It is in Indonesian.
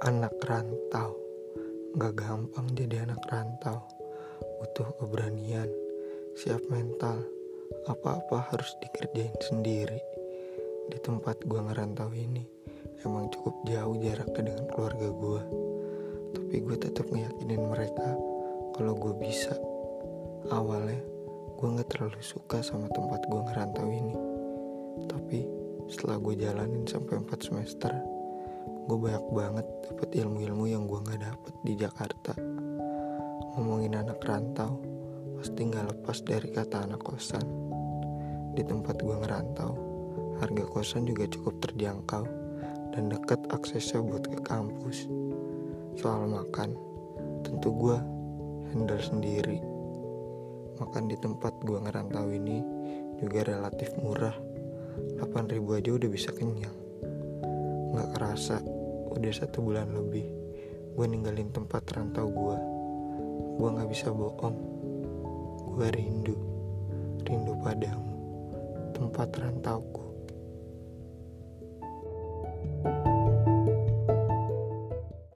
Anak rantau. Gak gampang jadi anak rantau. Butuh keberanian Siap mental. Apa-apa harus dikerjain sendiri. Di tempat gue ngerantau ini Emang cukup jauh jaraknya dengan keluarga gue Tapi gue tetap ngeyakinin mereka Kalau gue bisa. Awalnya gue gak terlalu suka sama tempat gue ngerantau ini. Tapi setelah gue jalanin sampai 4 semester gue banyak banget dapet ilmu-ilmu yang gue nggak dapet di Jakarta. Ngomongin anak rantau pasti nggak lepas dari kata anak kosan. Di tempat gue ngerantau harga kosan juga cukup terjangkau dan deket aksesnya buat ke kampus. Soal makan tentu gue handle sendiri. Makan di tempat gue ngerantau ini juga relatif murah. 8000 aja udah bisa kenyang. Nggak kerasa udah satu bulan lebih gue ninggalin tempat rantau gue gue gak bisa bohong. Gue rindu rindu padamu. Tempat rantauku